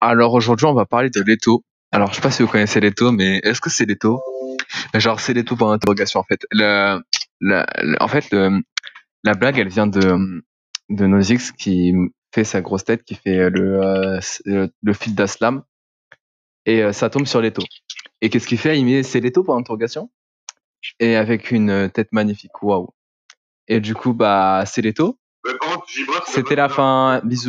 Alors aujourd'hui, on va parler de Leto. Alors je sais pas si vous connaissez Leto, mais est-ce que c'est Leto? Genre c'est Leto pour interrogation en fait. Le, le- en fait, la blague, elle vient de de Nozix qui fait sa grosse tête, qui fait euh, euh, le le, fil d'Aslam et euh, ça tombe sur Leto. Et qu'est-ce qu'il fait? Il met c'est Leto pour interrogation et avec une tête magnifique, waouh. Et du coup bah c'est Leto. C'était la fin. Bisous.